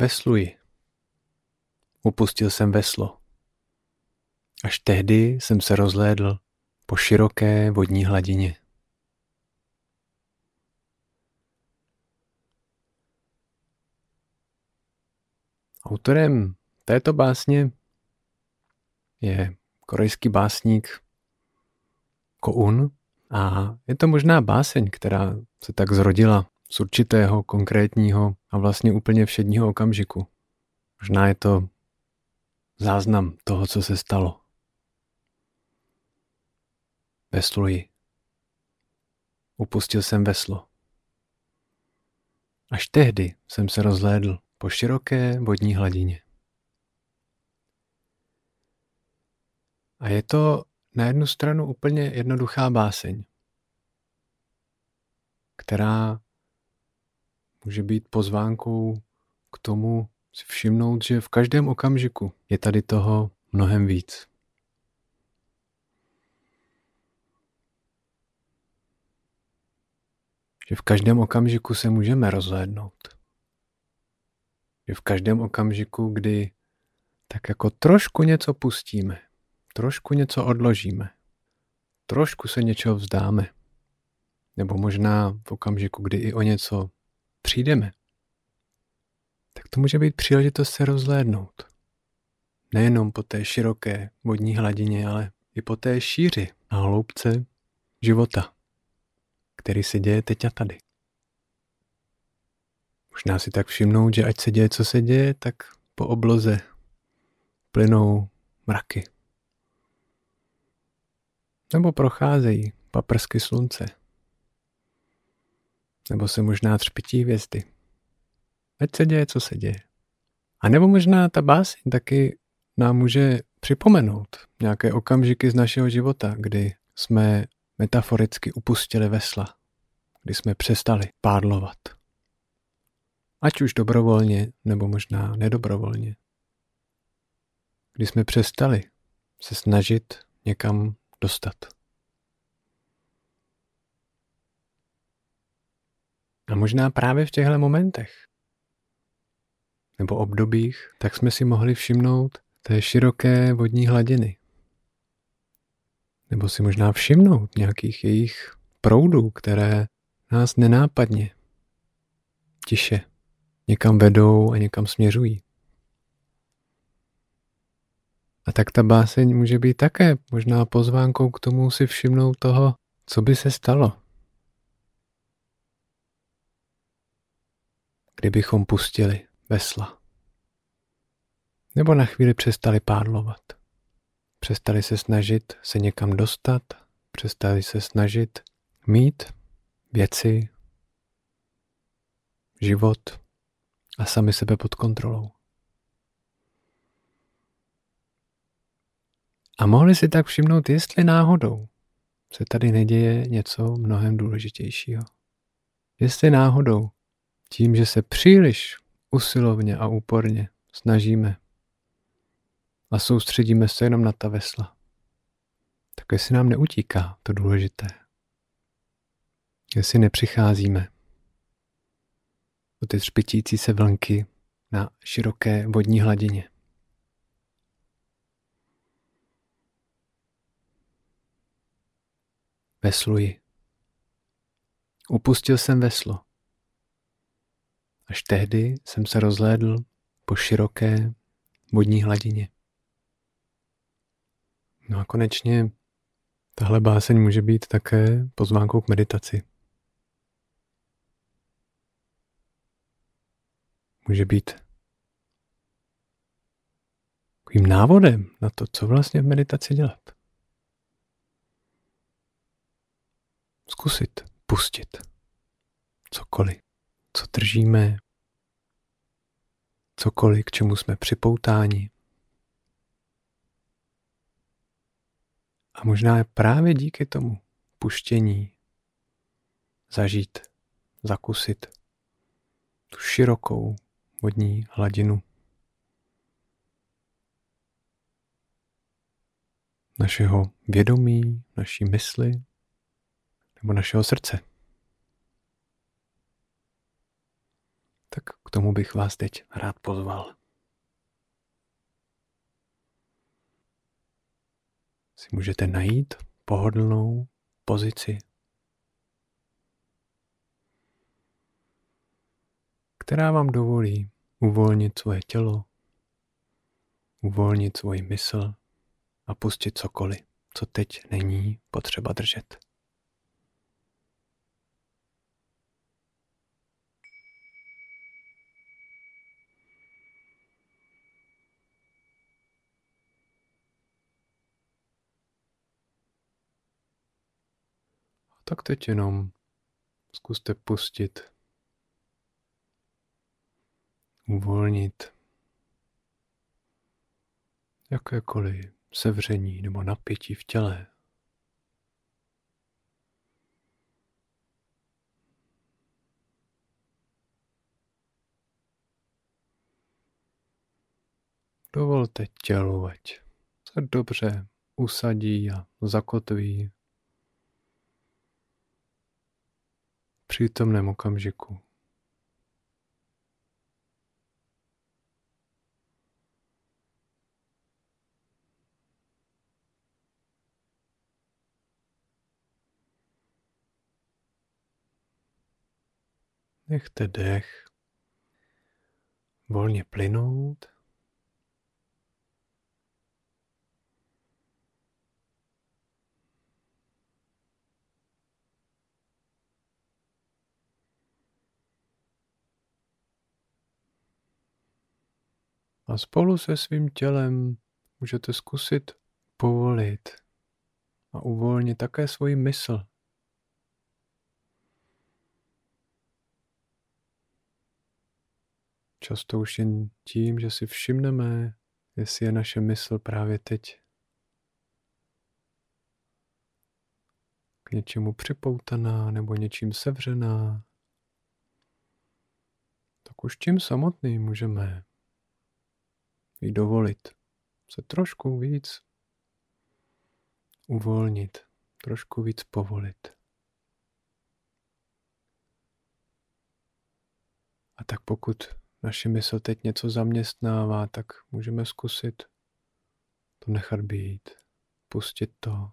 Vesluji. Upustil jsem veslo. Až tehdy jsem se rozhlédl po široké vodní hladině. Autorem této básně je korejský básník Koun a je to možná báseň, která se tak zrodila z určitého konkrétního a vlastně úplně všedního okamžiku. Možná je to záznam toho, co se stalo. Vesluji. Upustil jsem veslo. Až tehdy jsem se rozhlédl po široké vodní hladině. A je to na jednu stranu úplně jednoduchá báseň, která může být pozvánkou k tomu si všimnout, že v každém okamžiku je tady toho mnohem víc. Že v každém okamžiku se můžeme rozhlédnout. Že v každém okamžiku, kdy tak jako trošku něco pustíme, trošku něco odložíme, trošku se něčeho vzdáme, nebo možná v okamžiku, kdy i o něco přijdeme, tak to může být příležitost se rozhlédnout. Nejenom po té široké vodní hladině, ale i po té šíři a hloubce života, který se děje teď a tady. Možná si tak všimnout, že ať se děje, co se děje, tak po obloze plynou mraky. Nebo procházejí paprsky slunce. Nebo se možná třpití hvězdy. Ať se děje, co se děje. A nebo možná ta báseň taky nám může připomenout nějaké okamžiky z našeho života, kdy jsme metaforicky upustili vesla, kdy jsme přestali pádlovat. Ať už dobrovolně, nebo možná nedobrovolně. Kdy jsme přestali se snažit někam dostat. A možná právě v těchto momentech nebo obdobích, tak jsme si mohli všimnout té široké vodní hladiny. Nebo si možná všimnout nějakých jejich proudů, které nás nenápadně, tiše, někam vedou a někam směřují. A tak ta báseň může být také možná pozvánkou k tomu si všimnout toho, co by se stalo. Kdybychom pustili vesla. Nebo na chvíli přestali pádlovat. Přestali se snažit se někam dostat, přestali se snažit mít věci, život a sami sebe pod kontrolou. A mohli si tak všimnout, jestli náhodou se tady neděje něco mnohem důležitějšího. Jestli náhodou tím, že se příliš usilovně a úporně snažíme a soustředíme se jenom na ta vesla, tak jestli nám neutíká to důležité, jestli nepřicházíme o ty třpitící se vlnky na široké vodní hladině. Vesluji. Upustil jsem veslo. Až tehdy jsem se rozhlédl po široké vodní hladině. No a konečně tahle báseň může být také pozvánkou k meditaci. Může být takovým návodem na to, co vlastně v meditaci dělat. Zkusit pustit cokoliv co držíme, cokoliv, k čemu jsme připoutáni. A možná je právě díky tomu puštění zažít, zakusit tu širokou vodní hladinu našeho vědomí, naší mysli nebo našeho srdce. tak k tomu bych vás teď rád pozval. Si můžete najít pohodlnou pozici, která vám dovolí uvolnit svoje tělo, uvolnit svoji mysl a pustit cokoliv, co teď není potřeba držet. Tak teď jenom zkuste pustit, uvolnit. Jakékoliv sevření nebo napětí v těle. Dovolte tělu, ať se dobře usadí a zakotví přítomném okamžiku. Nechte dech volně plynout. A spolu se svým tělem můžete zkusit povolit a uvolnit také svoji mysl. Často už jen tím, že si všimneme, jestli je naše mysl právě teď k něčemu připoutaná nebo něčím sevřená, tak už tím samotným můžeme jí dovolit se trošku víc uvolnit, trošku víc povolit. A tak pokud naše mysl teď něco zaměstnává, tak můžeme zkusit to nechat být, pustit to.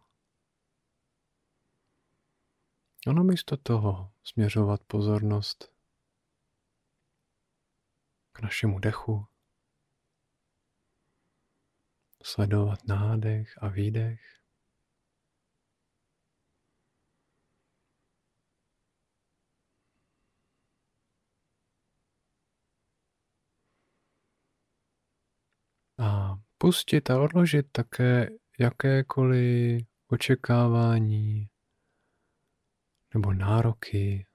A namísto toho směřovat pozornost k našemu dechu, sledovat nádech a výdech. A pustit a odložit také jakékoliv očekávání nebo nároky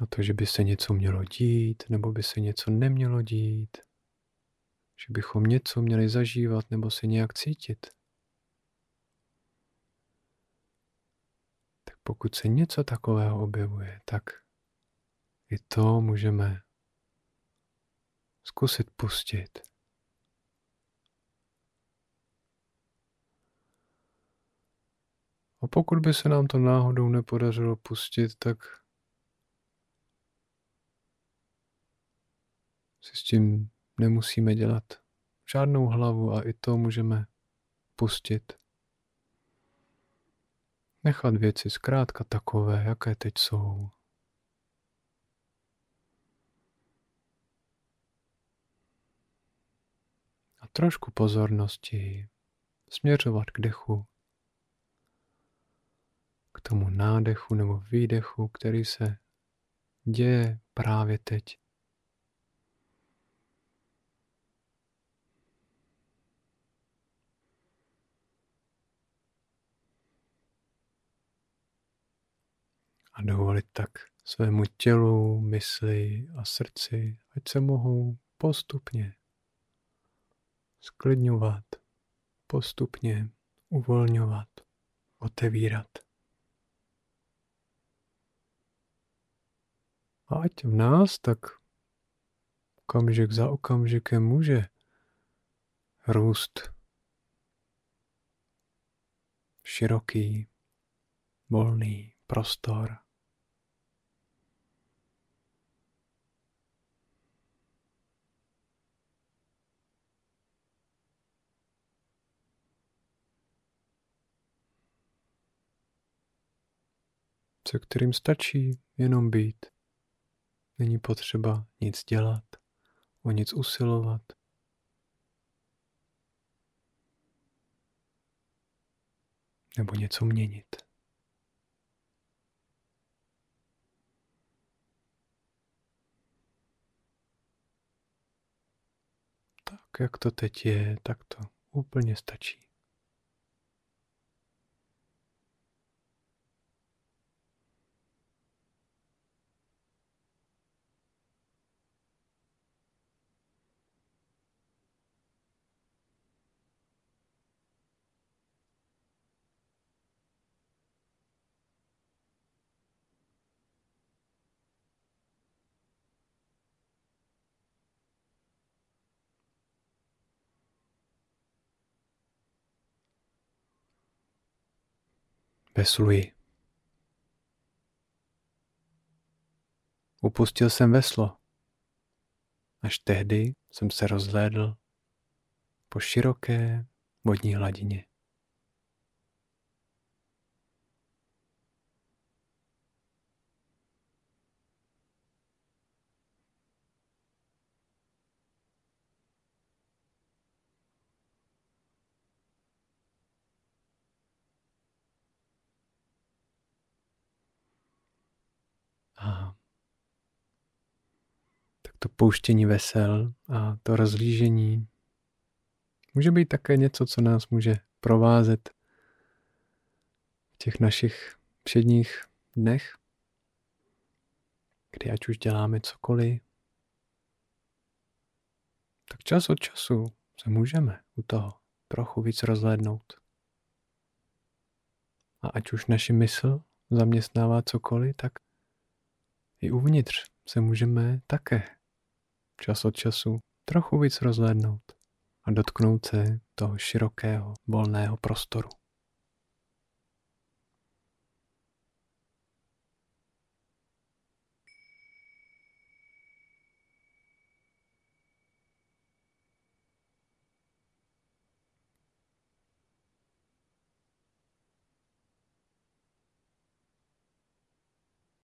na to, že by se něco mělo dít nebo by se něco nemělo dít že bychom něco měli zažívat nebo se nějak cítit. Tak pokud se něco takového objevuje, tak i to můžeme zkusit pustit. A pokud by se nám to náhodou nepodařilo pustit, tak si s tím nemusíme dělat žádnou hlavu a i to můžeme pustit. Nechat věci zkrátka takové, jaké teď jsou. A trošku pozornosti směřovat k dechu, k tomu nádechu nebo výdechu, který se děje právě teď. A dovolit tak svému tělu, mysli a srdci, ať se mohou postupně sklidňovat, postupně uvolňovat, otevírat. A ať v nás tak okamžik za okamžikem může růst široký, volný prostor se kterým stačí jenom být. Není potřeba nic dělat, o nic usilovat. Nebo něco měnit. Tak, jak to teď je, tak to úplně stačí. Vesluji. Upustil jsem veslo. Až tehdy jsem se rozhlédl po široké vodní hladině. To pouštění vesel a to rozlížení může být také něco, co nás může provázet v těch našich všedních dnech, kdy ať už děláme cokoliv, tak čas od času se můžeme u toho trochu víc rozhlédnout. A ať už naši mysl zaměstnává cokoliv, tak i uvnitř se můžeme také čas od času trochu víc rozhlédnout a dotknout se toho širokého, volného prostoru.